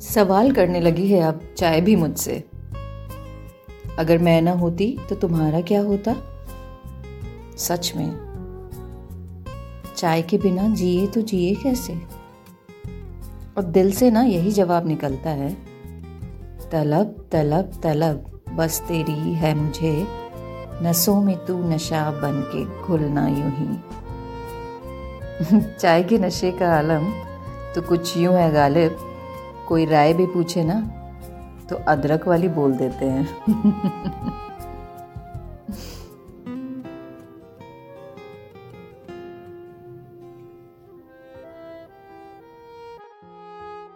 सवाल करने लगी है अब चाय भी मुझसे। अगर मैं ना होती तो तुम्हारा क्या होता? सच में। चाय के बिना जिए तो जिए कैसे? और दिल से ना यही जवाब निकलता है, तलब तलब तलब, बस तेरी है मुझे। नसों में तू नशा बन के घुलना यूँ ही। चाय के नशे का आलम तो कुछ यूँ है गालिब। कोई राय भी पूछे ना तो अदरक वाली बोल देते हैं।